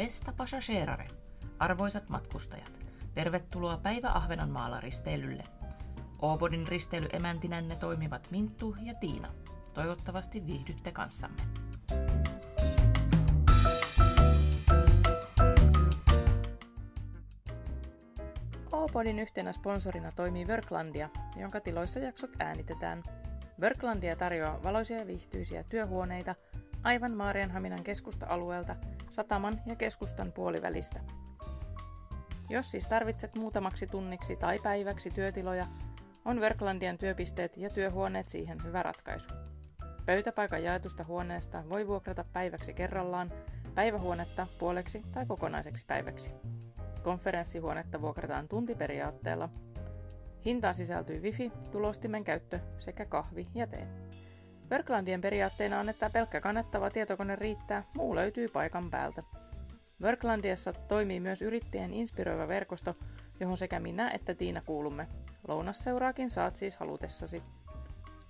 Besta passagerare, arvoisat matkustajat, tervetuloa Päivä Ahvenanmaalla risteilylle. Oobodin risteilyemäntänänne toimivat Minttu ja Tiina. Toivottavasti viihdytte kanssamme. Oopodin yhtenä sponsorina toimii Worklandia, jonka tiloissa jaksot äänitetään. Worklandia tarjoaa valoisia ja viihtyisiä työhuoneita aivan Maarianhaminan keskusta-alueelta sataman ja keskustan puolivälistä. Jos siis tarvitset muutamaksi tunniksi tai päiväksi työtiloja, on Worklandian työpisteet ja työhuoneet siihen hyvä ratkaisu. Pöytäpaikan jaetusta huoneesta voi vuokrata päiväksi kerrallaan, päivähuonetta puoleksi tai kokonaiseksi päiväksi. Konferenssihuonetta vuokrataan tuntiperiaatteella. Hintaan sisältyy wifi, tulostimen käyttö sekä kahvi ja tee. Worklandien periaatteena on, että pelkkä kannettava tietokone riittää, muu löytyy paikan päältä. Worklandiassa toimii myös yrittäjien inspiroiva verkosto, johon sekä minä että Tiina kuulumme. Lounasseuraakin saat siis halutessasi.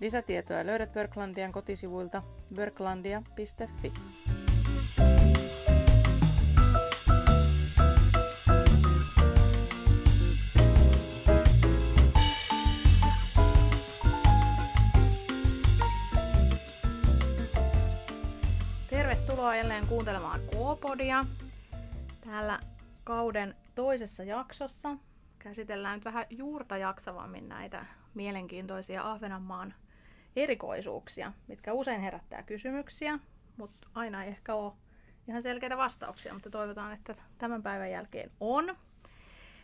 Lisätietoja löydät Worklandian kotisivuilta worklandia.fi. jälleen kuuntelemaan K-podia. Täällä kauden toisessa jaksossa käsitellään nyt vähän juurta jaksavammin näitä mielenkiintoisia Ahvenanmaan erikoisuuksia, mitkä usein herättää kysymyksiä, mutta aina ei ehkä ole ihan selkeitä vastauksia, mutta toivotaan, että tämän päivän jälkeen on.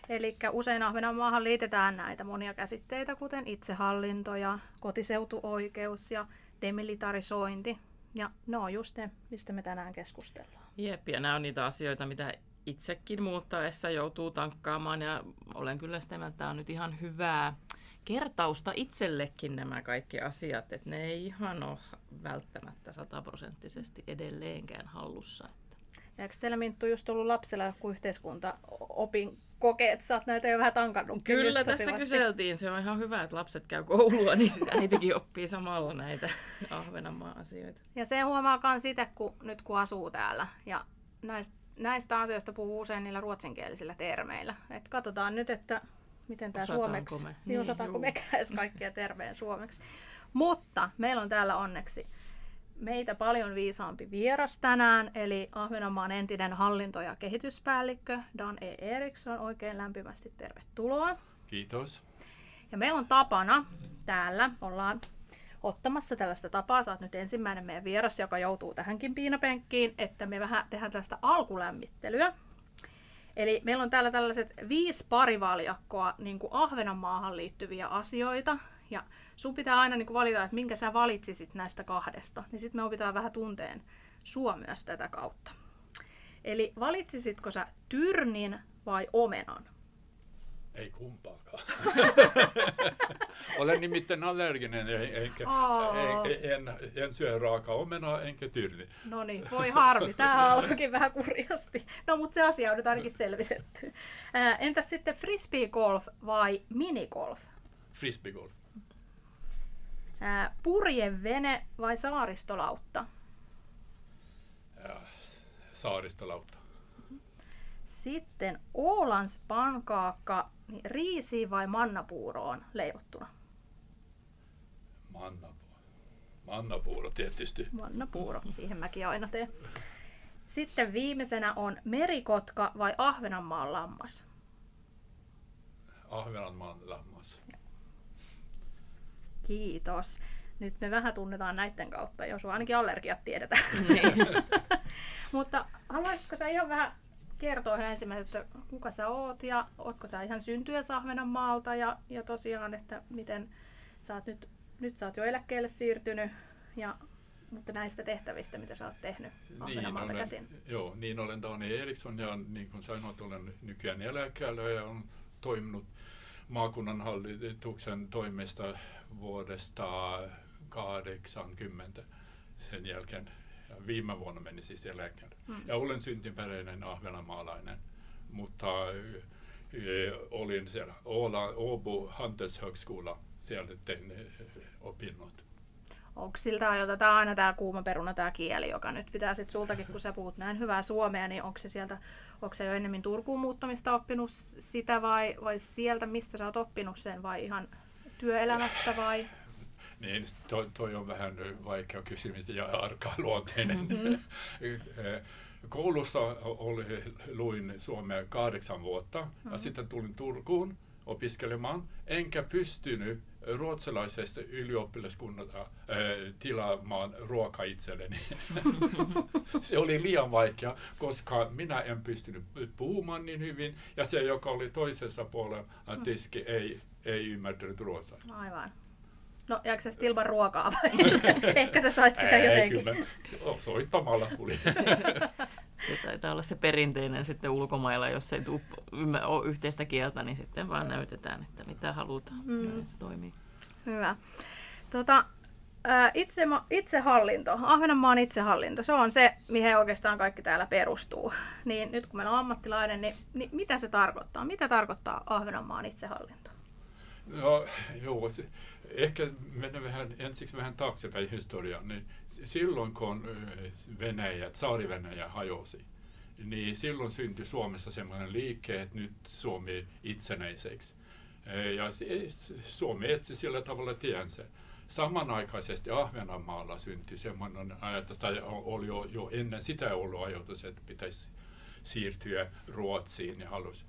Eli usein Ahvenanmaahan liitetään näitä monia käsitteitä, kuten itsehallinto ja kotiseutuoikeus ja demilitarisointi. Ja ne on just ne, mistä me tänään keskustellaan. Jep, ja nämä on niitä asioita, mitä itsekin muuttaessa joutuu tankkaamaan ja olen kyllä sitä mieltä, että tämä on nyt ihan hyvää kertausta itsellekin nämä kaikki asiat, että ne ei ihan ole välttämättä sataprosenttisesti edelleenkään hallussa. Että. Eikö teillä Minttu just ollut lapsella joku yhteiskunta opin kokeet, sä oot näitä jo vähän tankannut. Kyllä tässä sopivasti. kyseltiin, se on ihan hyvä, että lapset käy koulua, niin sitä äitikin oppii samalla näitä Ahvenanmaan asioita. Ja se huomaa myös sitä, kun nyt kun asuu täällä ja näistä näistä asioista puhuu usein niillä ruotsinkielisillä termeillä. Et katsotaan nyt, että miten tämä suomeksi, me? niin osataanko me kaikkia termejä suomeksi. Mutta meillä on täällä onneksi meitä paljon viisaampi vieras tänään, eli Ahvenanmaan entinen hallinto- ja kehityspäällikkö Dan E. Eriksson. Oikein lämpimästi tervetuloa. Kiitos. Ja meillä on tapana täällä, ollaan ottamassa tällaista tapaa. Saat nyt ensimmäinen meidän vieras, joka joutuu tähänkin piinapenkkiin, että me vähän tehdään tällaista alkulämmittelyä. Eli meillä on täällä tällaiset viisi parivaljakkoa niin kuin Ahvenanmaahan liittyviä asioita. Ja sun pitää aina niin kuin valita, että minkä sä valitsisit näistä kahdesta. Niin sitten me opitaan vähän tunteen sua myös tätä kautta. Eli valitsisitko sä tyrnin vai omenan? Ei kumpaakaan. Olen nimittäin allerginen, enkä, oh. en, en, en syö raaka omenaa enkä tyrni. No niin, voi harmi. Tämä alkoikin vähän kurjasti. No mutta se asia on nyt ainakin selvitetty. entäs sitten frisbee-golf vai minigolf? Frisbee-golf. Purjevene vai saaristolautta? saaristolautta. Sitten Ålands pankaakka niin riisi vai mannapuuroon leivottuna? Mannapuuro. Mannapuuro tietysti. Mannapuuro, siihen mäkin aina teen. Sitten viimeisenä on merikotka vai Ahvenanmaan lammas? Ahvenanmaan lammas. Kiitos. Nyt me vähän tunnetaan näiden kautta, jos on ainakin allergiat tiedetään. Niin. Mutta haluaisitko sä ihan vähän kertoa ihan ensimmäisenä, että kuka sä oot ja ootko sä ihan syntyä maalta ja, ja tosiaan, että miten sä oot nyt, nyt sä oot jo eläkkeelle siirtynyt ja mutta näistä tehtävistä, mitä sä oot tehnyt niin, olen, käsin. Joo, niin olen Dani Eriksson ja niin kuin sanoit, olen nykyään eläkkeellä ja olen toiminut maakunnan hallituksen toimesta vuodesta 80 sen jälkeen ja viime vuonna meni siis eläkkeelle. Mm. Ja olen syntyperäinen ahvenanmaalainen, mutta e, olin siellä Åbo Handelshögskola, siellä tein e, opinnot. Onko siltä ajoilta aina tämä kuuma peruna, tämä kieli, joka nyt pitää sitten sultakin, kun sä puhut näin hyvää suomea, niin onko se sieltä, onko se jo ennemmin Turkuun muuttamista oppinut sitä vai, vai sieltä, mistä sä oot oppinut sen vai ihan työelämästä vai? Niin, toi, toi on vähän vaikea kysymys ja arkaluonteinen. Mm-hmm. Koulussa oli, luin suomea kahdeksan vuotta mm-hmm. ja sitten tulin Turkuun opiskelemaan, enkä pystynyt ruotsalaisesta ylioppilaskunnalta äh, tilaamaan ruoka itselleni. se oli liian vaikea, koska minä en pystynyt puhumaan niin hyvin, ja se, joka oli toisessa puolella mm. tiski, ei, ei ymmärtänyt ruotsaa. Aivan. No, jääkö se ilman ruokaa vai? Ehkä sä sait sitä ei, jotenkin. Kyllä. Soittamalla tuli. Se taitaa olla se perinteinen sitten ulkomailla, jos ei ole yhteistä kieltä, niin sitten vaan näytetään, että mitä halutaan. Mm. se toimii. Hyvä. Tota, itse, itsehallinto, Ahvenanmaan itsehallinto, se on se, mihin oikeastaan kaikki täällä perustuu. Niin nyt kun meillä on ammattilainen, niin, niin mitä se tarkoittaa? Mitä tarkoittaa Ahvenanmaan itsehallinto? No, joo, ehkä mennään vähän, ensiksi vähän taaksepäin historiaan. Niin silloin kun Venäjä, Saari-Venäjä hajosi, niin silloin syntyi Suomessa semmoinen liike, että nyt Suomi itsenäiseksi. Ja Suomi etsi sillä tavalla tiensä. Samanaikaisesti Ahvenanmaalla syntyi semmoinen ajatus, tai oli jo, jo ennen sitä ollut ajatus, että pitäisi siirtyä Ruotsiin ja halusi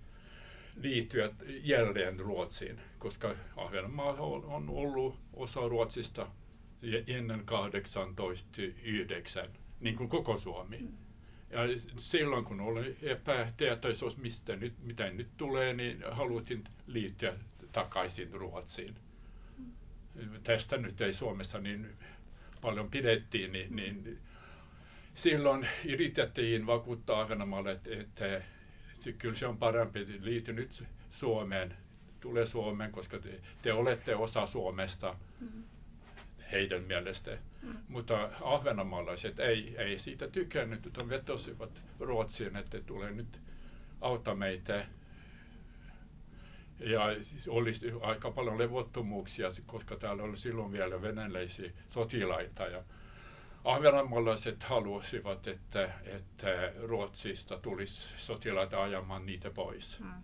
liittyä jälleen Ruotsiin, koska Ahvenanmaa on, ollut osa Ruotsista ennen 1809, niin kuin koko Suomi. Mm. Ja silloin kun oli epätietoisuus, mistä nyt, mitä nyt tulee, niin haluttiin liittyä takaisin Ruotsiin. Mm. Tästä nyt ei Suomessa niin paljon pidettiin, niin, niin silloin yritettiin vakuuttaa Ahvenanmaalle, että, että kyllä se on parempi liity nyt Suomeen, tule Suomeen, koska te, te olette osa Suomesta mm. heidän mielestä. Mm. Mutta ahvenanmaalaiset ei, ei siitä tykännyt, että vetosivat Ruotsiin, että tulee nyt auttaa meitä. Ja olisi aika paljon levottomuuksia, koska täällä oli silloin vielä venäläisiä sotilaita. Ja ahvenanmaalaiset halusivat, että, että Ruotsista tulisi sotilaita ajamaan niitä pois. Mm.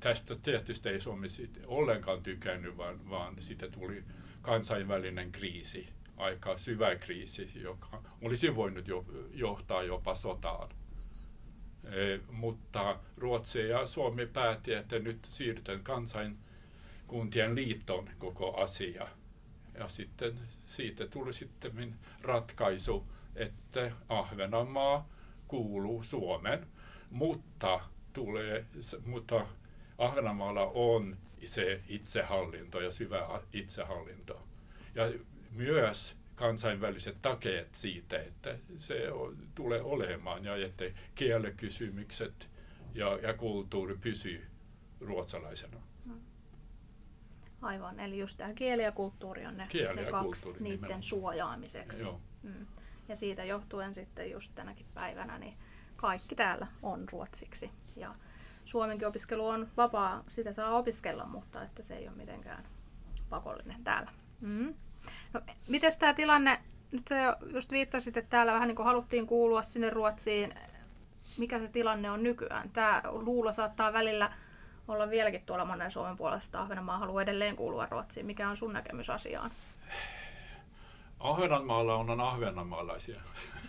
Tästä tietysti ei Suomi ollenkaan tykännyt, vaan, vaan siitä tuli kansainvälinen kriisi, aika syvä kriisi, joka olisi voinut jo, johtaa jopa sotaan. E, mutta Ruotsi ja Suomi päätti, että nyt siirrytään kansainkuntien liittoon koko asia. Ja sitten siitä tuli sitten ratkaisu, että Ahvenanmaa kuuluu Suomen, mutta, tulee, mutta Ahvenanmaalla on se itsehallinto ja syvä itsehallinto. Ja myös kansainväliset takeet siitä, että se tulee olemaan ja että kielekysymykset ja, ja kulttuuri pysyy ruotsalaisena. Aivan, eli just tämä kieli ja kulttuuri on ne, kieli ne kaksi niiden nimenomaan. suojaamiseksi. Joo. Mm. Ja siitä johtuen sitten just tänäkin päivänä niin kaikki täällä on ruotsiksi. Ja suomenkin opiskelu on vapaa, sitä saa opiskella, mutta että se ei ole mitenkään pakollinen täällä. Mm. No, miten tämä tilanne, nyt sä just viittasit, että täällä vähän niin kuin haluttiin kuulua sinne Ruotsiin. Mikä se tilanne on nykyään? Tämä luulo saattaa välillä olla vieläkin tuolla monen Suomen puolesta. Ahvenanmaa haluaa edelleen kuulua Ruotsiin. Mikä on sun näkemys asiaan? Ahvenanmaalla on ahvenanmaalaisia.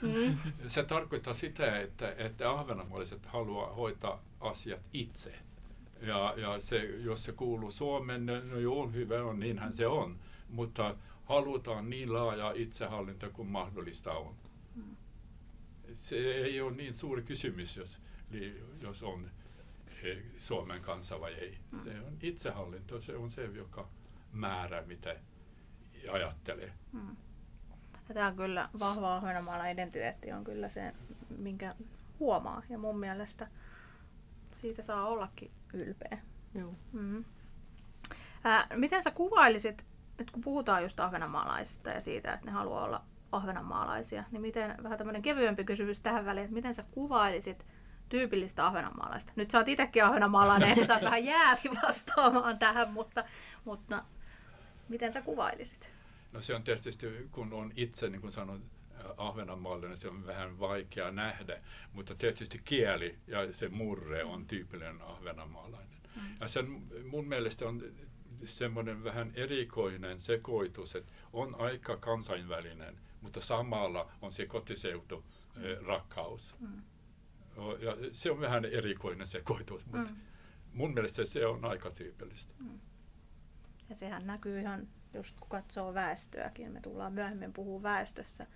Mm. Se tarkoittaa sitä, että, että ahvenanmaalaiset haluaa hoitaa asiat itse. Ja, ja se, jos se kuuluu Suomen, no joo, hyvä on, niinhän se on. Mutta halutaan niin laaja itsehallinto kuin mahdollista on. Mm. Se ei ole niin suuri kysymys, jos, jos on Suomen kansa vai ei. Mm. Se on itsehallinto, se on se, joka määrää, mitä ajattelee. Mm. Ja tämä on kyllä vahva ahvenanmaalainen identiteetti on kyllä se, minkä huomaa. Ja mun mielestä siitä saa ollakin ylpeä. Joo. Mm-hmm. Ää, miten sä kuvailisit, nyt kun puhutaan just ahvenanmaalaisista ja siitä, että ne haluaa olla ahvenanmaalaisia, niin miten, vähän tämmöinen kevyempi kysymys tähän väliin, että miten sä kuvailisit tyypillistä ahvenanmaalaista? Nyt sä oot itsekin ahvenanmaalainen, että sä oot vähän jäävi vastaamaan tähän, mutta, mutta miten sä kuvailisit? No se on tietysti, kun on itse, niin kuin sanon, Ahvenanmaalle, niin se on vähän vaikea nähdä, mutta tietysti kieli ja se murre on tyypillinen ahvenanmaalainen. Mm. Ja sen mun mielestä on semmoinen vähän erikoinen sekoitus, että on aika kansainvälinen, mutta samalla on se kotiseutu mm. rakkaus. Mm. Ja se on vähän erikoinen sekoitus, mutta mm. mun mielestä se on aika tyypillistä. Mm. Ja sehän näkyy ihan, just kun katsoo väestöäkin, me tullaan myöhemmin puhua väestössä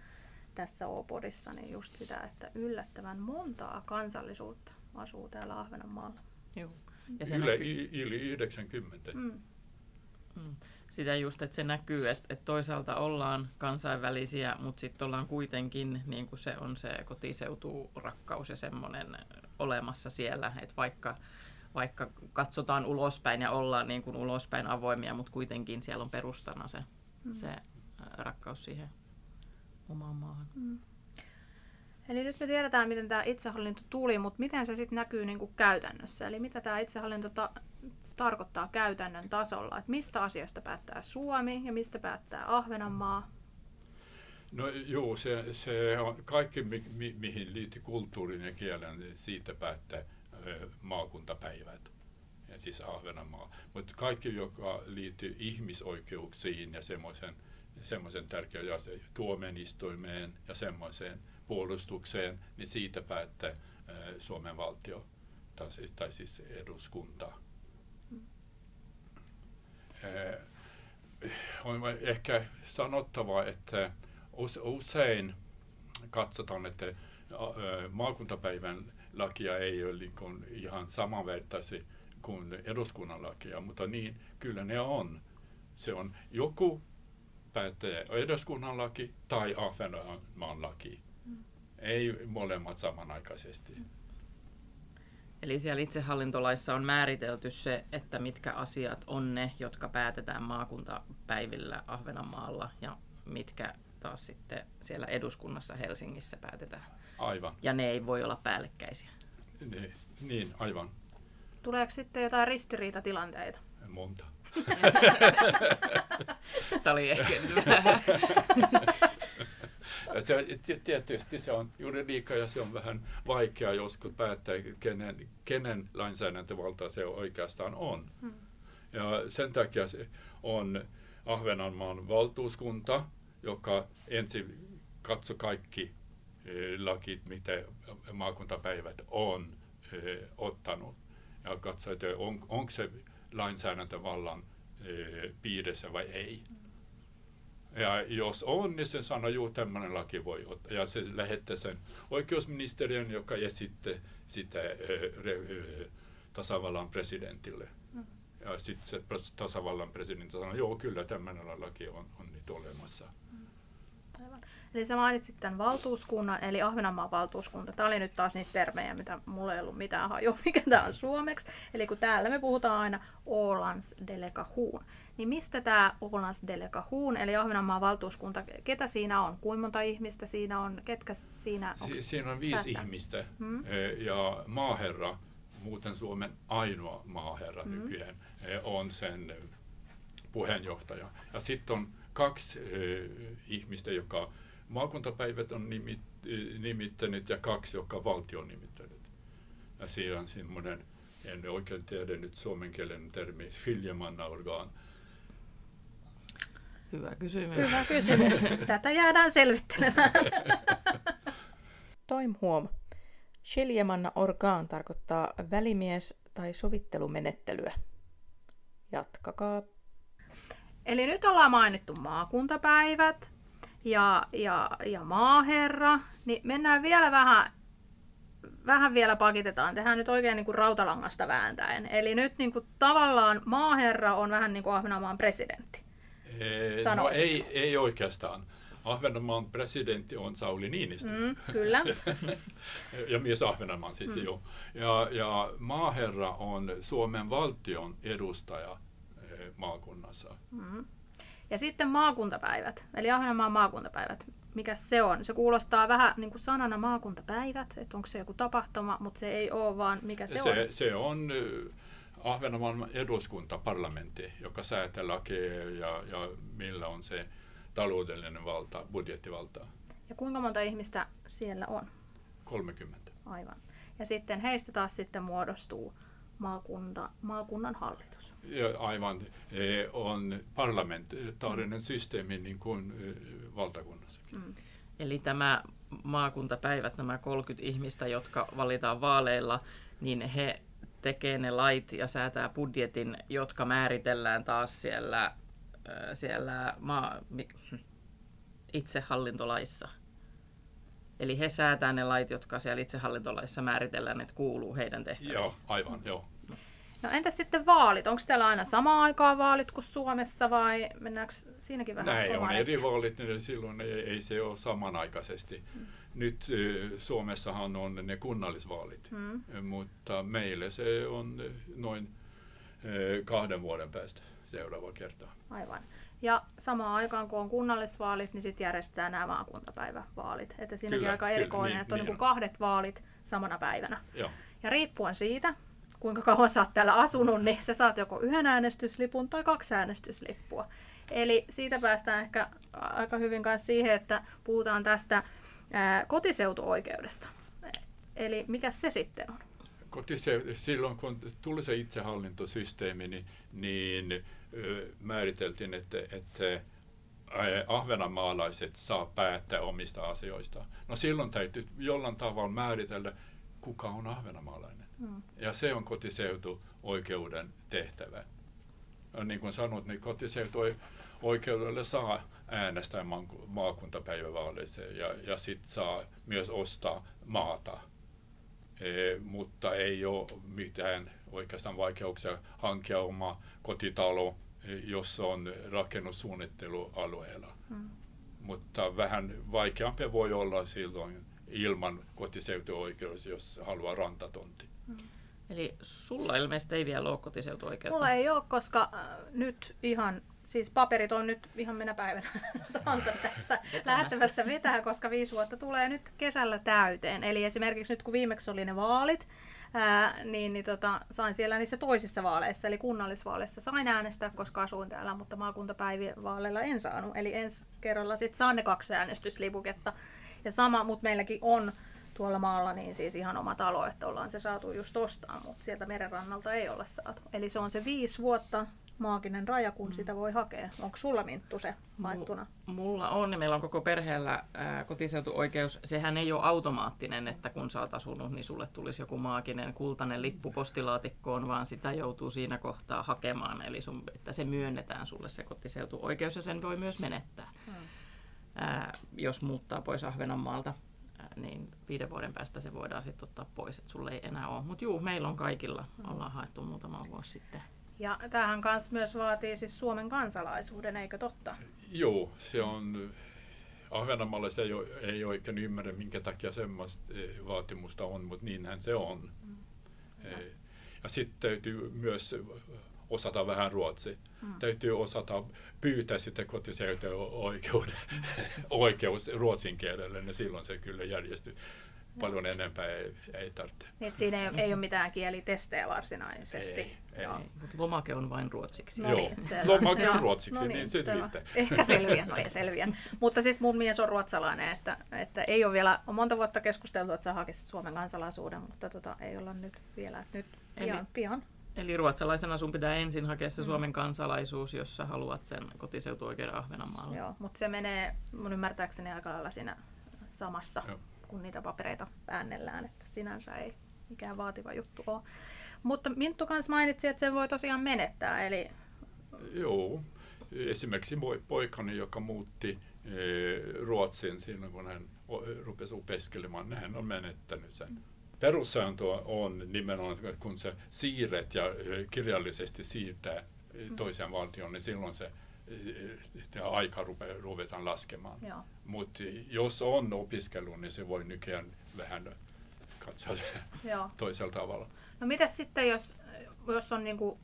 tässä O-podissa, niin just sitä, että yllättävän montaa kansallisuutta asuu täällä Ahvenanmaalla. Joo. Ja se Yle, näkyy... yli 90. Mm. Sitä just, että se näkyy, että, että toisaalta ollaan kansainvälisiä, mutta sitten ollaan kuitenkin, niin kuin se on se kotiseuturakkaus ja semmoinen olemassa siellä, että vaikka, vaikka katsotaan ulospäin ja ollaan niin kuin ulospäin avoimia, mutta kuitenkin siellä on perustana se, mm. se rakkaus siihen omaan maahan. Mm. Eli nyt me tiedetään, miten tämä itsehallinto tuli, mutta miten se sitten näkyy niin kuin käytännössä? Eli mitä tämä itsehallinto ta- tarkoittaa käytännön tasolla? Että mistä asioista päättää Suomi ja mistä päättää Ahvenanmaa? No joo, se, se on kaikki, mi, mi, mihin liittyy kulttuurin ja kielen, niin siitä päättää maakuntapäivät, ja siis Ahvenanmaa. Mutta kaikki, joka liittyy ihmisoikeuksiin ja semmoisen semmoisen tärkeä ja tuomenistuimeen ja semmoiseen puolustukseen, niin siitä päättää Suomen valtio tai siis, tai siis eduskunta. Mm. On ehkä sanottava, että usein katsotaan, että maakuntapäivän lakia ei ole niin ihan samanvertaisi kuin eduskunnan lakia, mutta niin kyllä ne on. Se on joku päättää eduskunnan laki tai Ahvenanmaan laki. Mm. Ei molemmat samanaikaisesti. Mm. Eli siellä itsehallintolaissa on määritelty se, että mitkä asiat on ne, jotka päätetään maakuntapäivillä Ahvenanmaalla ja mitkä taas sitten siellä eduskunnassa Helsingissä päätetään. Aivan. Ja ne ei voi olla päällekkäisiä. Niin, niin aivan. Tuleeko sitten jotain ristiriitatilanteita? Monta. Tämä oli ehkä se, tietysti se on juridiikka ja se on vähän vaikea joskus päättää, kenen, kenen lainsäädäntövalta se oikeastaan on. Hmm. Ja sen takia se on Ahvenanmaan valtuuskunta, joka ensin katsoo kaikki eh, lakit, mitä maakuntapäivät on eh, ottanut. Ja katsoo, että on, onko se lainsäädäntövallan e, piirissä vai ei. Ja jos on, niin se sanoo, juu, tämmöinen laki voi ottaa. Ja se lähettää sen oikeusministeriön, joka esittää sitä re, tasavallan presidentille. Mm. Ja sitten se tasavallan presidentti sanoo, joo, kyllä tämmöinen laki on, on nyt olemassa. Aivan. Eli sä mainitsit tämän valtuuskunnan, eli Ahvenanmaan valtuuskunta. Tämä oli nyt taas niitä termejä, mitä mulla ei ollut mitään hajua, mikä tämä on suomeksi. Eli kun täällä me puhutaan aina Ålands delegation, niin mistä tämä Ålands delegation, eli Ahvenanmaan valtuuskunta, ketä siinä on? Kuinka monta ihmistä siinä on? Ketkä siinä on? Si- siinä on viisi päättää? ihmistä hmm? ja maaherra, muuten Suomen ainoa maaherra hmm. nykyään, on sen puheenjohtaja. Ja sitten on kaksi äh, ihmistä, joka maakuntapäivät on nimit, nimittänyt ja kaksi, joka valtio on nimittänyt. Ja siinä on semmoinen, en oikein tiedä nyt suomen kielen termi, filjemannaorgaan. Hyvä kysymys. Hyvä kysymys. Tätä jäädään selvittelemään. Toim huom. Shiljemanna orgaan tarkoittaa välimies tai sovittelumenettelyä. Jatkakaa. Eli nyt ollaan mainittu maakuntapäivät ja, ja, ja maaherra, niin mennään vielä vähän, vähän vielä pakitetaan. Tehdään nyt oikein niin kuin rautalangasta vääntäen. Eli nyt niin kuin tavallaan maaherra on vähän niin kuin Ahvenanmaan presidentti. Ee, no ei, ei oikeastaan. Ahvenanmaan presidentti on Sauli Niinistö. Mm, kyllä. ja mies Ahvenanmaan siis mm. jo. Ja, ja maaherra on Suomen valtion edustaja maakunnassa. Mm. Ja sitten maakuntapäivät, eli Ahvenanmaan maakuntapäivät. Mikä se on? Se kuulostaa vähän niin kuin sanana maakuntapäivät, että onko se joku tapahtuma, mutta se ei ole, vaan mikä se, se on? Se on Ahvenanmaan eduskunta, parlamentti, joka säätää lakeja ja, ja millä on se taloudellinen valta, budjettivalta. Ja kuinka monta ihmistä siellä on? 30. Aivan. Ja sitten heistä taas sitten muodostuu maakunta, maakunnan hallitus. Ja aivan. E, on parlamentaarinen mm. systeemi niin kuin e, valtakunnassakin. Mm. Eli tämä maakuntapäivät, nämä 30 ihmistä, jotka valitaan vaaleilla, niin he tekee ne lait ja säätää budjetin, jotka määritellään taas siellä, siellä maa, itsehallintolaissa. Eli he säätää ne lait, jotka siellä itsehallintolaissa määritellään, että kuuluu heidän tehtäviin. Joo, aivan, joo. No entäs sitten vaalit? Onko täällä aina sama aikaa vaalit kuin Suomessa vai mennäänkö siinäkin vähän Näin on eri vaalit, niin silloin ei, ei se ole samanaikaisesti. Hmm. Nyt Suomessahan on ne kunnallisvaalit, hmm. mutta meille se on noin kahden vuoden päästä seuraava kerta. Aivan. Ja samaan aikaan, kun on kunnallisvaalit, niin sitten järjestetään nämä maakuntapäivävaalit. Että siinäkin kyllä, aika erikoinen, niin, että on niin, niin kahdet vaalit samana päivänä. Joo. Ja riippuen siitä, kuinka kauan sä oot täällä asunut, niin sä saat joko yhden äänestyslipun tai kaksi äänestyslippua. Eli siitä päästään ehkä aika hyvin kanssa siihen, että puhutaan tästä ää, kotiseutuoikeudesta. Eli mikä se sitten on? Kotiseutu, silloin kun tuli se itsehallintosysteemi, niin, niin määriteltiin, että, että ahvenanmaalaiset saa päättää omista asioistaan. No silloin täytyy jollain tavalla määritellä, kuka on ahvenanmaalainen. Mm. Ja se on kotiseutuoikeuden tehtävä. Ja niin kuin sanot, niin kotiseutuoikeudelle saa äänestää maakuntapäivävaaleissa ja, ja sitten saa myös ostaa maata. E, mutta ei ole mitään oikeastaan vaikeuksia hankkia oma kotitalo, jos on rakennussuunnittelualueella. Mm. Mutta vähän vaikeampi voi olla silloin ilman kotiseutuoikeus, jos haluaa rantatonti. Mm. Eli sulla ilmeisesti ei vielä ole kotiseutuoikeutta? Mulla ei ole, koska äh, nyt ihan, siis paperit on nyt ihan minä päivänä tahansa tässä lähtemässä vetää, koska viisi vuotta tulee nyt kesällä täyteen. Eli esimerkiksi nyt kun viimeksi oli ne vaalit, ää, niin, niin tota, sain siellä niissä toisissa vaaleissa, eli kunnallisvaaleissa sain äänestää, koska asuin täällä, mutta maakuntapäivien vaaleilla en saanut. Eli ensi kerralla sitten saan ne kaksi äänestyslipuketta. Ja sama, mutta meilläkin on tuolla maalla niin siis ihan oma talo, että ollaan se saatu just ostaa, mutta sieltä merenrannalta ei olla saatu. Eli se on se viisi vuotta maaginen raja, kun mm. sitä voi hakea. Onko sulla Minttu se haittuna? Mulla on, niin meillä on koko perheellä ää, kotiseutuoikeus. Sehän ei ole automaattinen, että kun sä oot asunut, niin sulle tulisi joku maaginen kultainen lippu postilaatikkoon, vaan sitä joutuu siinä kohtaa hakemaan. Eli sun, että se myönnetään sulle se kotiseutuoikeus ja sen voi myös menettää, mm. ää, jos muuttaa pois Ahvenanmaalta niin viiden vuoden päästä se voidaan sitten ottaa pois, että sulle ei enää ole. Mutta juu, meillä on kaikilla, mm. ollaan haettu muutama vuosi sitten. Ja tämähän kans myös vaatii siis Suomen kansalaisuuden, eikö totta? Joo, se on... Ahvenanmaalla se ei, ei oikein ymmärrä, minkä takia semmoista eh, vaatimusta on, mutta niinhän se on. Mm. Ja, eh, ja sitten täytyy myös osata vähän ruotsia. Mm. Täytyy osata pyytää sitten kotiseutuoikeuden oikeus ruotsin kielelle, niin silloin se kyllä järjestyy paljon enempää ei, ei tarvitse. Niin, siinä ei, ei ole mitään kielitestejä varsinaisesti. Ei, ei. Joo. lomake on vain ruotsiksi. No niin, lomake on ruotsiksi, no niin, niin se riittää. Ehkä selviän, no ei selviä. Mutta siis mun mies on ruotsalainen, että, että ei ole vielä, on monta vuotta keskusteltu, että saa hakea Suomen kansalaisuuden, mutta tota, ei olla nyt vielä, nyt pian. Eli, pian. Eli ruotsalaisena sun pitää ensin hakea se mm. Suomen kansalaisuus, jos sä haluat sen kotiseutuoikeuden Ahvenanmaalla. Joo, mutta se menee mun ymmärtääkseni aika lailla siinä samassa. Joo kun niitä papereita äännellään, että sinänsä ei mikään vaativa juttu ole. Mutta Minttu kanssa mainitsi, että sen voi tosiaan menettää, eli... Joo, esimerkiksi poikani, joka muutti e, Ruotsin silloin, kun hän rupesi opiskelemaan, niin hän on menettänyt sen. Perussääntö on nimenomaan, kun se siirret ja e, kirjallisesti siirtää mm. toiseen valtioon, niin silloin se aika ruvetaan laskemaan. Mutta jos on opiskelu, niin se voi nykyään vähän katsoa Joo. toisella tavalla. No mitä sitten, jos, jos on niinku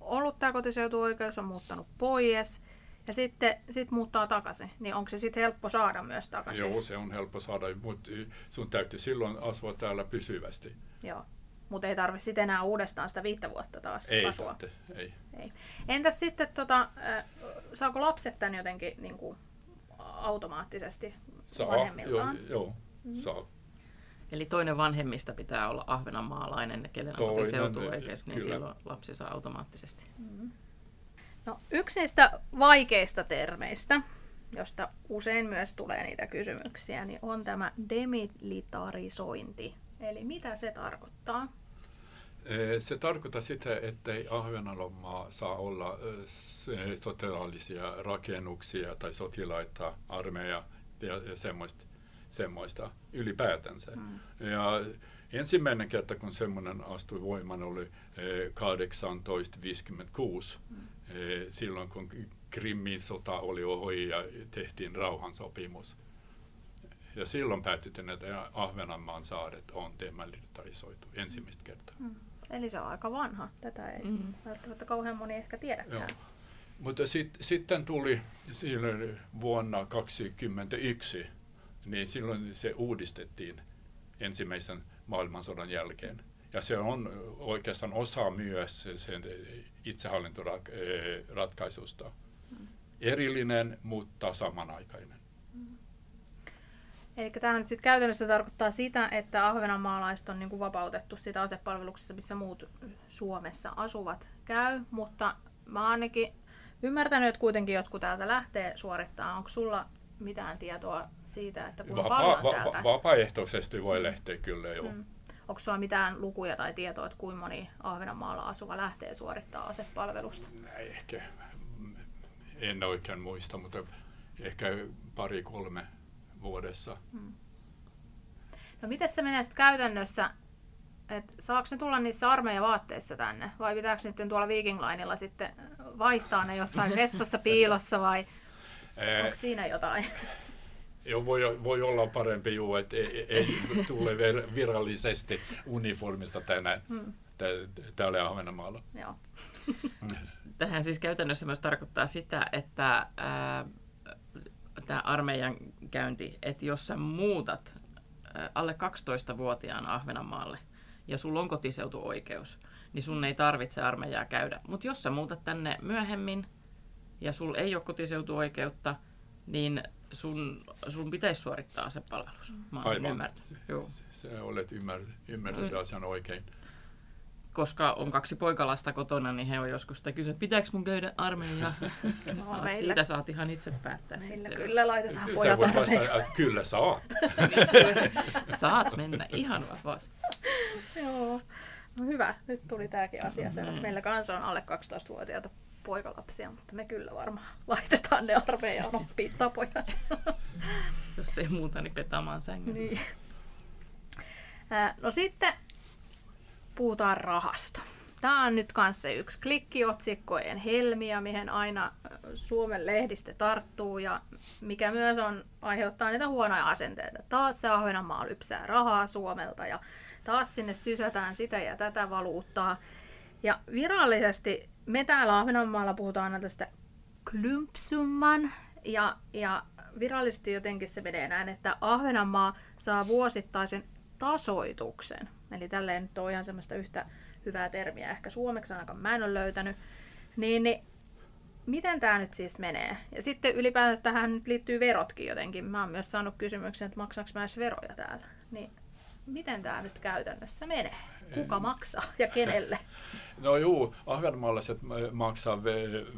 ollut tämä kotiseutuoikeus, on muuttanut pois ja sitten sit muuttaa takaisin, niin onko se sitten helppo saada myös takaisin? Joo, se on helppo saada, mutta sun täytyy silloin asua täällä pysyvästi. Joo. Mutta ei tarvitse sitten enää uudestaan sitä viittä vuotta taas ei asua. Tarvitse, ei. ei. Entäs sitten, tota, äh, saako lapset tämän jotenkin niin kuin, automaattisesti saa, vanhemmiltaan? Joo, joo mm. saa. Eli toinen vanhemmista pitää olla ahvenanmaalainen, kenen toinen, kotiseutuu, eikä niin silloin lapsi saa automaattisesti. Mm. No, yksi niistä vaikeista termeistä, josta usein myös tulee niitä kysymyksiä, niin on tämä demilitarisointi. Eli mitä se tarkoittaa? Se tarkoittaa sitä, että ei Ahvenanmaa saa olla sotilaallisia rakennuksia tai sotilaita, armeija ja semmoista, semmoista ylipäätänsä. Mm. Ja ensimmäinen kerta, kun semmoinen astui voimaan, oli 1856, mm. silloin kun Krimin sota oli ohi ja tehtiin rauhansopimus. Ja silloin päätettiin, että Ahvenanmaan saaret on demilitarisoitu ensimmäistä kertaa. Mm. Eli se on aika vanha. Tätä ei mm. välttämättä kauhean moni ehkä tiedäkään. Joo. Mutta sit, sitten tuli silloin vuonna 2021, niin silloin se uudistettiin ensimmäisen maailmansodan jälkeen. Ja se on oikeastaan osa myös sen itsehallintoratkaisusta. Mm. Erillinen, mutta samanaikainen. Eli tämä nyt sitten käytännössä tarkoittaa sitä, että ahvenanmaalaiset on niin kuin vapautettu sitä asepalveluksessa, missä muut Suomessa asuvat käy, mutta mä ainakin ymmärtänyt, että kuitenkin jotkut täältä lähtee suorittamaan. Onko sulla mitään tietoa siitä, että kuinka Vapa- paljon täältä... Va- vapaaehtoisesti voi lähteä kyllä, joo. Mm. Onko sulla mitään lukuja tai tietoa, että kuinka moni Ahvenanmaalla asuva lähtee suorittamaan asepalvelusta? Ehkä, en oikein muista, mutta ehkä pari-kolme vuodessa. Hmm. No miten se menee sitten käytännössä? Et saako ne tulla niissä armeijavaatteissa tänne vai pitääkö niiden tuolla Viking Linella sitten vaihtaa ne jossain vessassa piilossa vai onko siinä jotain? Joo, voi, voi olla parempi juu, että ei, ei tule virallisesti uniformista tänään hmm. täällä Ahvenanmaalla. Joo. Tähän siis käytännössä myös tarkoittaa sitä, että ää, tämä armeijan käynti, että jos sä muutat alle 12-vuotiaan Ahvenanmaalle ja sulla on kotiseutuoikeus, niin sun ei tarvitse armeijaa käydä. Mutta jos sä muutat tänne myöhemmin ja sulla ei ole kotiseutuoikeutta, niin sun, sun pitäisi suorittaa se palvelus. Mä olen ymmärtänyt. Joo. Se olet ymmärtänyt, ymmärtänyt asian oikein koska on kaksi poikalasta kotona, niin he on joskus sitä kysynyt, pitääkö mun käydä armeijaa? No, meillä, Siitä saat ihan itse päättää. Meillä sitten. kyllä laitetaan pojat armeijaan. Kyllä saat. saat mennä ihan vasta. Joo. No hyvä, nyt tuli tämäkin asia sen, että mm. meillä kanssa on alle 12-vuotiaita poikalapsia, mutta me kyllä varmaan laitetaan ne armeijaan oppii tapoja. Jos ei muuta, niin petaamaan sängyn. Niin. No sitten puhutaan rahasta. Tämä on nyt kanssa yksi klikkiotsikkojen helmiä, mihin aina Suomen lehdistö tarttuu ja mikä myös on aiheuttaa niitä huonoja asenteita. Taas se Ahvenanmaa lypsää rahaa Suomelta ja taas sinne sysätään sitä ja tätä valuuttaa. Ja virallisesti me täällä Ahvenanmaalla puhutaan aina tästä klumpsumman ja, ja virallisesti jotenkin se menee näin, että Ahvenanmaa saa vuosittaisen tasoituksen. Eli tälleen nyt on ihan semmoista yhtä hyvää termiä ehkä suomeksi ainakaan mä en ole löytänyt. Niin, niin miten tämä nyt siis menee? Ja sitten ylipäätään tähän nyt liittyy verotkin jotenkin. Mä oon myös saanut kysymyksen, että maksaako mä edes veroja täällä. Niin miten tämä nyt käytännössä menee? Kuka maksaa ja kenelle? No juu, ahvenmaalaiset maksaa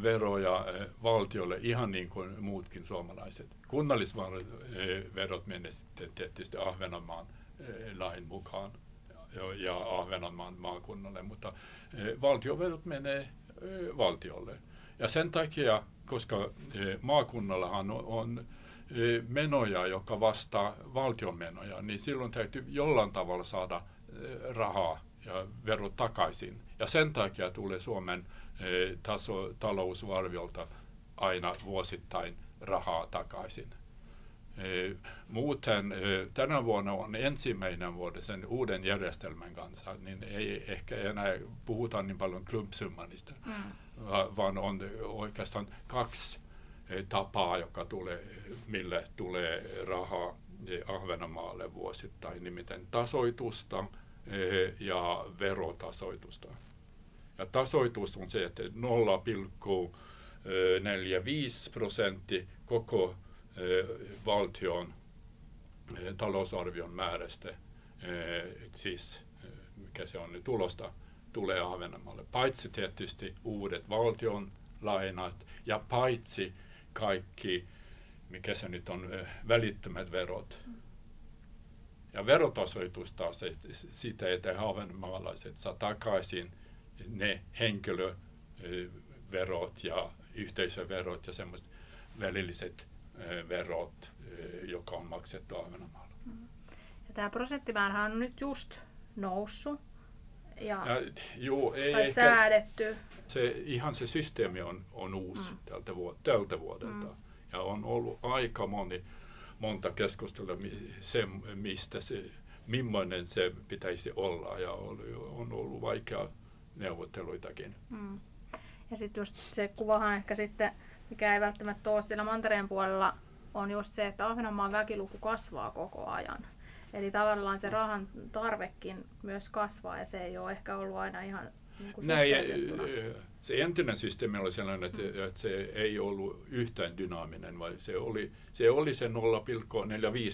veroja eh, valtiolle ihan niin kuin muutkin suomalaiset. Kunnallisverot menee sitten tietysti Ahvenanmaan eh, lain mukaan ja Ahvenanmaan maakunnalle, mutta e, valtioverot menee e, valtiolle. Ja sen takia, koska maakunnallahan on menoja, joka vastaa valtion menoja, niin silloin täytyy jollain tavalla saada rahaa ja verot takaisin. Ja sen takia tulee Suomen taso, talousarviolta aina vuosittain rahaa takaisin. Muuten tänä vuonna on ensimmäinen vuosi sen uuden järjestelmän kanssa, niin ei ehkä enää puhuta niin paljon klumpsummanista, mm. vaan on oikeastaan kaksi tapaa, joka tulee, mille tulee rahaa Ahvenanmaalle vuosittain, nimittäin tasoitusta ja verotasoitusta. Ja tasoitus on se, että 0,45 prosentti koko valtion talousarvion määrästä, siis mikä se on, tulosta tulee Ahvenanmaalle. Paitsi tietysti uudet valtion lainat ja paitsi kaikki, mikä se nyt on, välittömät verot. Ja verotasoitus taas, sitä, että ahvenanmaalaiset saa takaisin ne henkilöverot ja yhteisöverot ja semmoiset välilliset verot, joka on maksettu Ahvenanmaalla. Ja tämä prosenttimäärä on nyt just noussut ja, ja juu, ei tai säädetty. Se, ihan se systeemi on, on uusi mm. tältä, vuod- tältä vuodelta. Mm. Ja on ollut aika moni, monta keskustelua se, mistä se, millainen se pitäisi olla. Ja on ollut vaikea neuvotteluitakin. Mm. Ja sitten just se kuvahan ehkä sitten, mikä ei välttämättä ole siellä mantereen puolella, on just se, että Ahvenanmaan väkiluku kasvaa koko ajan. Eli tavallaan se rahan tarvekin myös kasvaa ja se ei ole ehkä ollut aina ihan niin Näin, se entinen systeemi oli sellainen, että, mm. että se ei ollut yhtään dynaaminen, vaan se oli se, oli se 0,45,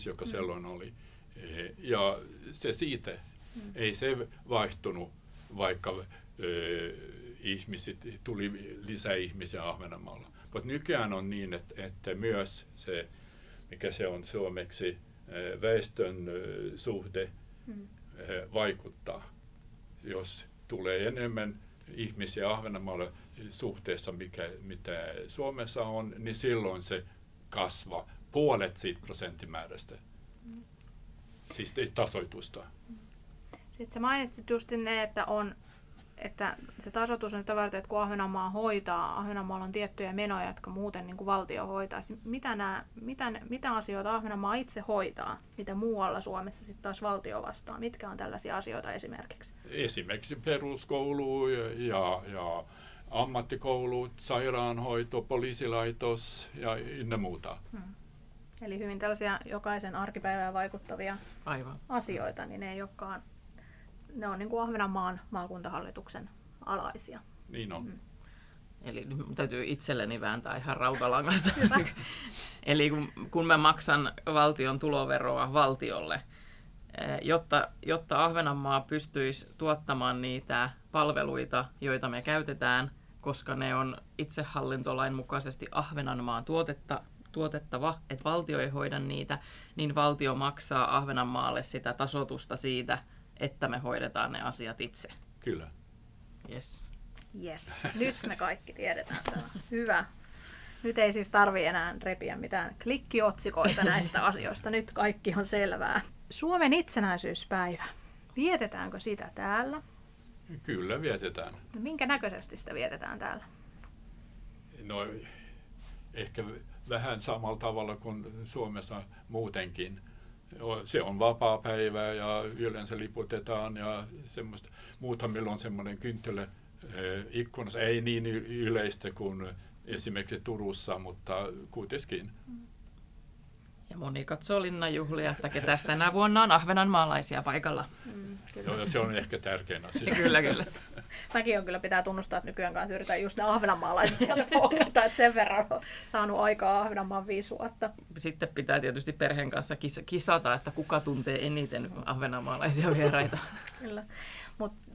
joka mm. silloin oli. Ja se siitä mm. ei se vaihtunut, vaikka ihmiset, tuli lisää ihmisiä Ahvenanmaalla. Mutta nykyään on niin, että, että myös se, mikä se on suomeksi, väestön suhde mm. vaikuttaa. Jos tulee enemmän ihmisiä Ahvenanmaalle suhteessa, mikä, mitä Suomessa on, niin silloin se kasvaa puolet siitä prosenttimäärästä. Siis tasoitusta. Sitten sä mainitsit just ne, että on että se tasoitus on sitä varten, että kun Ahvenanmaa hoitaa, Ahvenanmaalla on tiettyjä menoja, jotka muuten niin kuin valtio hoitaisi. Mitä, nämä, mitä, mitä asioita Ahvenanmaa itse hoitaa, mitä muualla Suomessa sitten taas valtio vastaa? Mitkä on tällaisia asioita esimerkiksi? Esimerkiksi peruskoulu ja, ja, ja ammattikoulut, sairaanhoito, poliisilaitos ja ynnä muuta. Hmm. Eli hyvin tällaisia jokaisen arkipäivään vaikuttavia Aivan. asioita, niin ne ei olekaan ne on niin kuin Ahvenanmaan maakuntahallituksen alaisia. Niin on. Mm. Eli täytyy itselleni vääntää ihan rautalangasta. Eli kun, kun mä maksan valtion tuloveroa valtiolle, eh, jotta, jotta Ahvenanmaa pystyisi tuottamaan niitä palveluita, joita me käytetään, koska ne on itsehallintolain mukaisesti Ahvenanmaan tuotetta, tuotettava, että valtio ei hoida niitä, niin valtio maksaa Ahvenanmaalle sitä tasotusta siitä – että me hoidetaan ne asiat itse. Kyllä. Yes. Yes. Nyt me kaikki tiedetään tämä. Hyvä. Nyt ei siis tarvi enää repiä mitään klikkiotsikoita näistä asioista. Nyt kaikki on selvää. Suomen itsenäisyyspäivä. Vietetäänkö sitä täällä? Kyllä vietetään. No, minkä näköisesti sitä vietetään täällä? No ehkä vähän samalla tavalla kuin Suomessa muutenkin se on vapaa päivä ja yleensä liputetaan ja semmoista. Muuthan meillä on semmoinen kynttilä eh, ikkunassa, ei niin yleistä kuin esimerkiksi Turussa, mutta kuitenkin. Ja moni katsoo linnanjuhlia, että ketä tänä vuonna on ahvenanmaalaisia paikalla. Mm, Joo, se on ehkä tärkein asia. kyllä, kyllä. Mäkin on kyllä pitää tunnustaa, että nykyään kanssa yritän just ne ahvenanmaalaiset sieltä pohjata, että sen verran on saanut aikaa Ahvenanmaan viisi vuotta. Sitten pitää tietysti perheen kanssa kisata, että kuka tuntee eniten ahvenanmaalaisia vieraita. kyllä.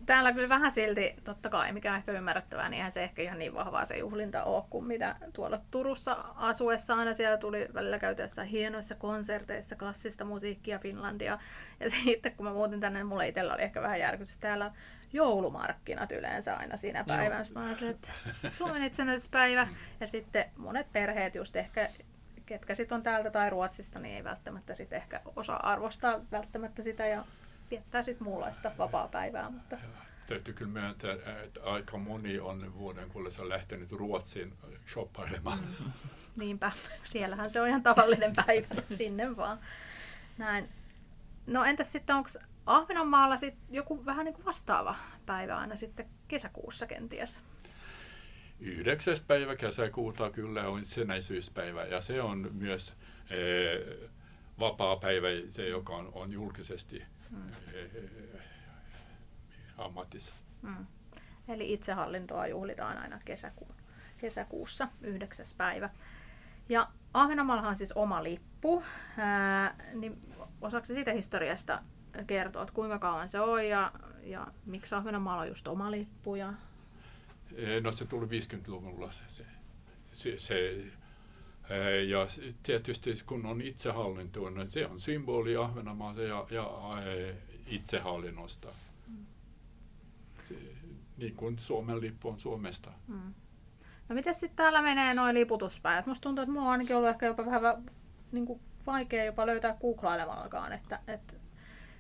Täällä kyllä vähän silti, totta kai, mikä on ehkä ymmärrettävää, niin eihän se ehkä ihan niin vahvaa se juhlinta ole kuin mitä tuolla Turussa asuessa aina siellä tuli välillä käytössä hienoissa konserteissa, klassista musiikkia Finlandia. Ja sitten kun mä muutin tänne, niin mulla itsellä oli ehkä vähän järkytys. Täällä joulumarkkinat yleensä aina siinä päivänä. Sitten mä ajattelin, että Suomen itsenäisyyspäivä. Ja sitten monet perheet just ehkä ketkä sitten on täältä tai Ruotsista, niin ei välttämättä sit ehkä osaa arvostaa välttämättä sitä ja viettää sitten muunlaista vapaa-päivää. Mutta... Täytyy kyllä myöntää, että aika moni on vuoden kuullessa lähtenyt Ruotsiin shoppailemaan. Mm. Niinpä, siellähän se on ihan tavallinen päivä, sinne vaan. Näin. No entäs sitten onko Ahvenanmaalla sit joku vähän niin kuin vastaava päivä aina sitten kesäkuussa kenties? Yhdeksäs päivä kesäkuuta kyllä on itsenäisyyspäivä ja se on myös eh, vapaa päivä, se joka on, on julkisesti mm. eh, ammatissa. Mm. Eli itsehallintoa juhlitaan aina kesäkuun, kesäkuussa, yhdeksäs päivä. Ja Ahvenanmaallahan on siis oma lippu, ää, niin osaako siitä historiasta kertoa, että kuinka kauan se on ja, ja miksi Ahvenanmaalla on just oma lippu? Ja... No se tuli 50-luvulla se, se, se ja tietysti kun on itsehallinto, niin se on symboli Ahvenanmaata ja, ja itsehallinnosta. Mm. Se, niin kuin Suomen lippu on Suomesta. Mm. No miten sitten täällä menee noin liputuspäivät? Musta tuntuu, että mulla on ainakin ollut ehkä jopa vähän niin kuin vaikea jopa löytää googlailemallakaan, että, että,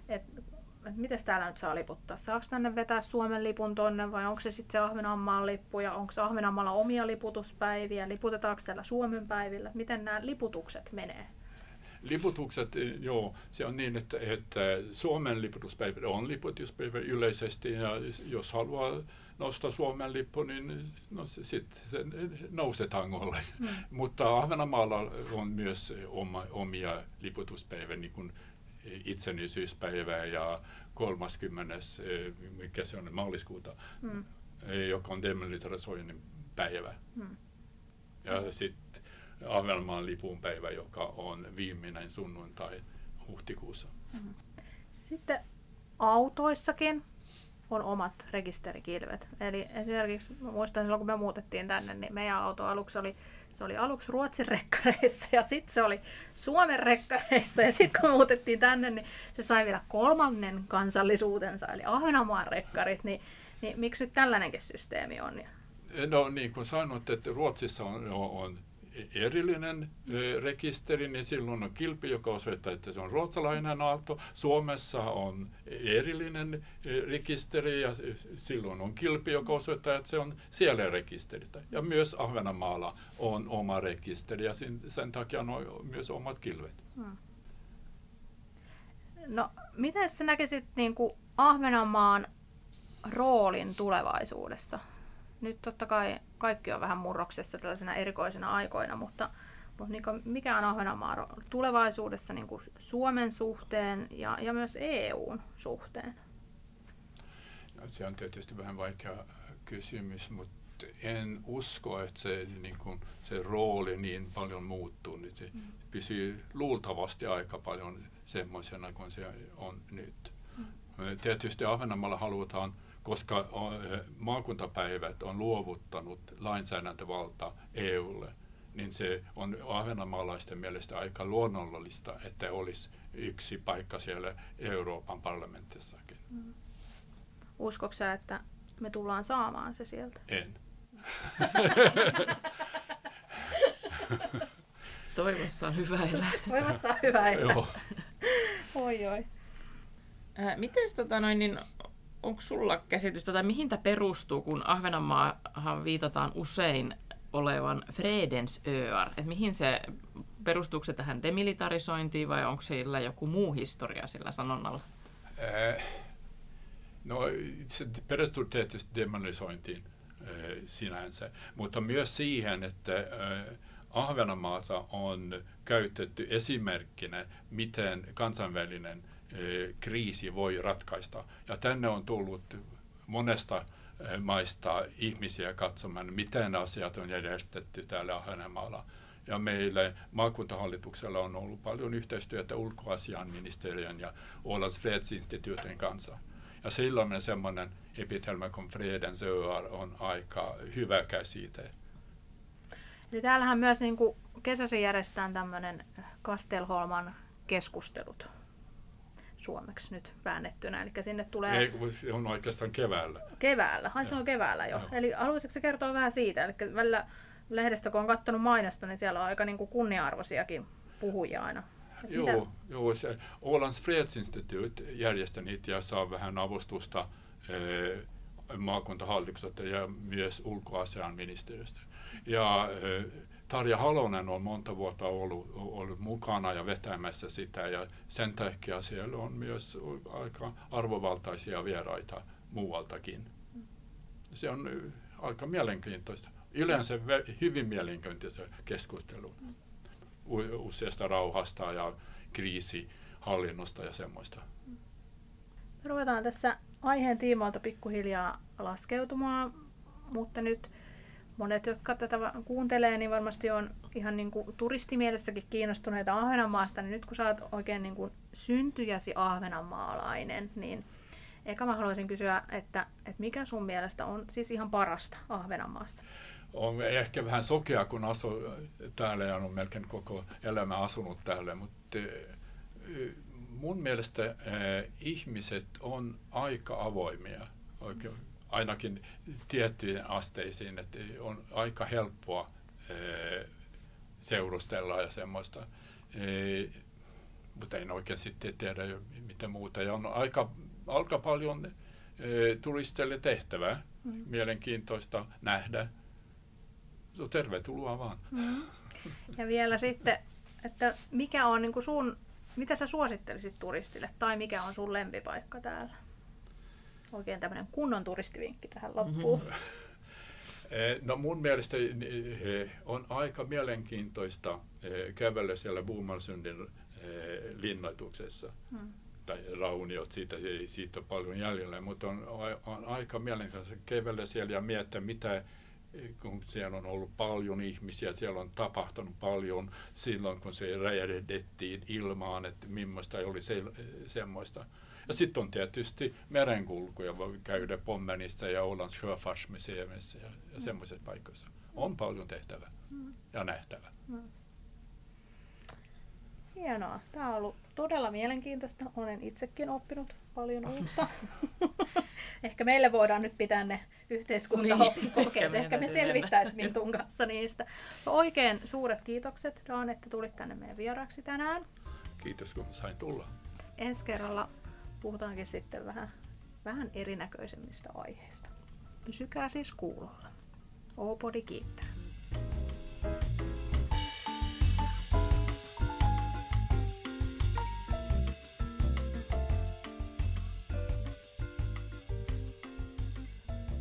että, että miten täällä nyt saa liputtaa? Saako tänne vetää Suomen lipun tonne vai onko se sitten se Ahvenanmaan lippu ja onko Ahvenanmaalla omia liputuspäiviä? Liputetaanko täällä Suomen päivillä? Miten nämä liputukset menee? Liputukset, joo, se on niin, että, että Suomen liputuspäivä on liputuspäivä yleisesti ja jos haluaa nostaa Suomen lippu, niin no, sitten se nousee tangolle. Mm. Mutta Ahvenanmaalla on myös oma, omia liputuspäivä, niin kuin itsenäisyyspäivä ja 30. mikä se on, maaliskuuta, mm. joka on demilitarisoinnin päivä. Mm. Ja sitten Ahvenanmaan lipun päivä, joka on viimeinen sunnuntai huhtikuussa. Mm. Sitten autoissakin on omat rekisterikilvet. Eli esimerkiksi muistan silloin, kun me muutettiin tänne, niin meidän auto aluksi oli, se oli aluksi Ruotsin rekkareissa ja sitten se oli Suomen rekkareissa ja sitten kun muutettiin tänne, niin se sai vielä kolmannen kansallisuutensa, eli Ahvenanmaan rekkarit, niin, niin miksi nyt tällainenkin systeemi on? No niin kuin sanoit, että Ruotsissa on, on erillinen rekisteri, niin silloin on kilpi, joka osoittaa, että se on ruotsalainen auto. Suomessa on erillinen rekisteri ja silloin on kilpi, joka osoittaa, että se on siellä rekisteristä. Ja myös Ahvenanmaalla on oma rekisteri ja sen, takia on myös omat kilvet. Hmm. No, miten sä näkisit niin kuin Ahvenanmaan roolin tulevaisuudessa? Nyt totta kai kaikki on vähän murroksessa tällaisena erikoisena aikoina, mutta, mutta niin mikä on Ahvenanmaa tulevaisuudessa niin kuin Suomen suhteen ja, ja myös EUn suhteen? No, se on tietysti vähän vaikea kysymys, mutta en usko, että se, niin kuin, se rooli niin paljon muuttuu. Niin se mm. pysyy luultavasti aika paljon semmoisena kuin se on nyt. Mm. Tietysti Ahvenanmaalla halutaan koska maakuntapäivät on luovuttanut lainsäädäntövalta EUlle, niin se on ahvenanmaalaisten mielestä aika luonnollista, että olisi yksi paikka siellä Euroopan parlamentissakin. Mm. Sä, että me tullaan saamaan se sieltä? En. Toivossa on hyvä elää. Toivossa on hyvä elää. Joo. oi oi. Äh, miten tota noin, niin onko sulla käsitystä, tai mihin tämä perustuu, kun Ahvenanmaahan viitataan usein olevan Fredens öar, että mihin se, perustuuko se tähän demilitarisointiin vai onko sillä joku muu historia sillä sanonnalla? Äh, no se perustuu tietysti demilitarisointiin äh, sinänsä, mutta myös siihen, että äh, Ahvenanmaata on käytetty esimerkkinä, miten kansainvälinen kriisi voi ratkaista. Ja tänne on tullut monesta eh, maista ihmisiä katsomaan, miten asiat on järjestetty täällä Ahvenanmaalla. Ja meille maakuntahallituksella on ollut paljon yhteistyötä ulkoasianministeriön ja Ålands fredsinstituutin kanssa. Ja silloin semmoinen epitelmä kuin Fredens öar on aika hyvä käsite. Eli täällähän myös niin kuin kesäsi järjestetään tämmöinen Kastelholman keskustelut suomeksi nyt väännettynä. Eli sinne tulee... Ei, se on oikeastaan keväällä. Keväällä, ai se on keväällä jo. Joo. Eli haluaisitko se kertoa vähän siitä? Eli välillä lehdestä, kun on katsonut mainosta, niin siellä on aika niin kuin kunnia-arvoisiakin puhujia aina. joo, mitä? joo, se Ålands Fredsinstitut järjestää niitä ja saa vähän avustusta eh, maakuntahallitukselta ja myös ulkoasianministeriöstä. Ja eh, Tarja Halonen on monta vuotta ollut, ollut mukana ja vetämässä sitä ja sen takia siellä on myös aika arvovaltaisia vieraita muualtakin. Se on aika mielenkiintoista. Yleensä hyvin mielenkiintoista keskustelua useasta rauhasta ja kriisihallinnosta ja semmoista. Me ruvetaan tässä aiheen tiimoilta pikkuhiljaa laskeutumaan, mutta nyt monet, jotka tätä kuuntelee, niin varmasti on ihan niin kuin turistimielessäkin kiinnostuneita Ahvenanmaasta, niin nyt kun sä oot oikein niin kuin syntyjäsi ahvenanmaalainen, niin eka mä haluaisin kysyä, että, että mikä sun mielestä on siis ihan parasta Ahvenanmaassa? On ehkä vähän sokea, kun asu täällä ja on melkein koko elämä asunut täällä, mutta mun mielestä äh, ihmiset on aika avoimia, oikein, ainakin tiettyihin asteisiin, että on aika helppoa äh, seurustella ja semmoista. Äh, mutta en oikein sitten tiedä mitä muuta. Ja on aika, aika paljon äh, turisteille tehtävää, mm. mielenkiintoista nähdä. So, tervetuloa vaan. Mm. Ja vielä sitten, että mikä on niin sun mitä sä suosittelisit turistille tai mikä on sun lempipaikka täällä? Oikein tämmöinen kunnon turistivinkki tähän loppuun. Mm-hmm. No mun mielestä on aika mielenkiintoista kävellä siellä Buumalsundin linnoituksessa. Hmm. Tai rauniot, siitä siitä ole paljon jäljellä, mutta on, on aika mielenkiintoista kävellä siellä ja miettiä, mitä kun siellä on ollut paljon ihmisiä, siellä on tapahtunut paljon silloin, kun se räjähdettiin ilmaan, että millaista oli se, semmoista. Ja sitten on tietysti merenkulkuja, voi käydä Pommenissa ja Ålands Sjöfartsmuseumissa ja, ja mm. semmoisissa paikoissa. On paljon tehtävää mm. ja nähtävää. Mm. Hienoa. Tämä on ollut todella mielenkiintoista. Olen itsekin oppinut paljon uutta. Ehkä meille voidaan nyt pitää ne yhteiskuntakokeet. Niin, ehkä me selvittäisimme Mintun kanssa niistä. Oikein suuret kiitokset, Daan, että tulit tänne meidän vieraaksi tänään. Kiitos, kun sain tulla. Ensi kerralla puhutaankin sitten vähän, vähän erinäköisemmistä aiheista. Pysykää siis kuulolla. Opodi kiittää.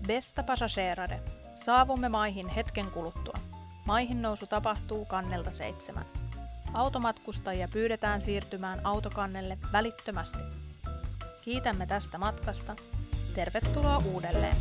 Besta passagerare. Saavumme maihin hetken kuluttua. Maihin nousu tapahtuu kannelta seitsemän. Automatkustajia pyydetään siirtymään autokannelle välittömästi. Kiitämme tästä matkasta. Tervetuloa uudelleen.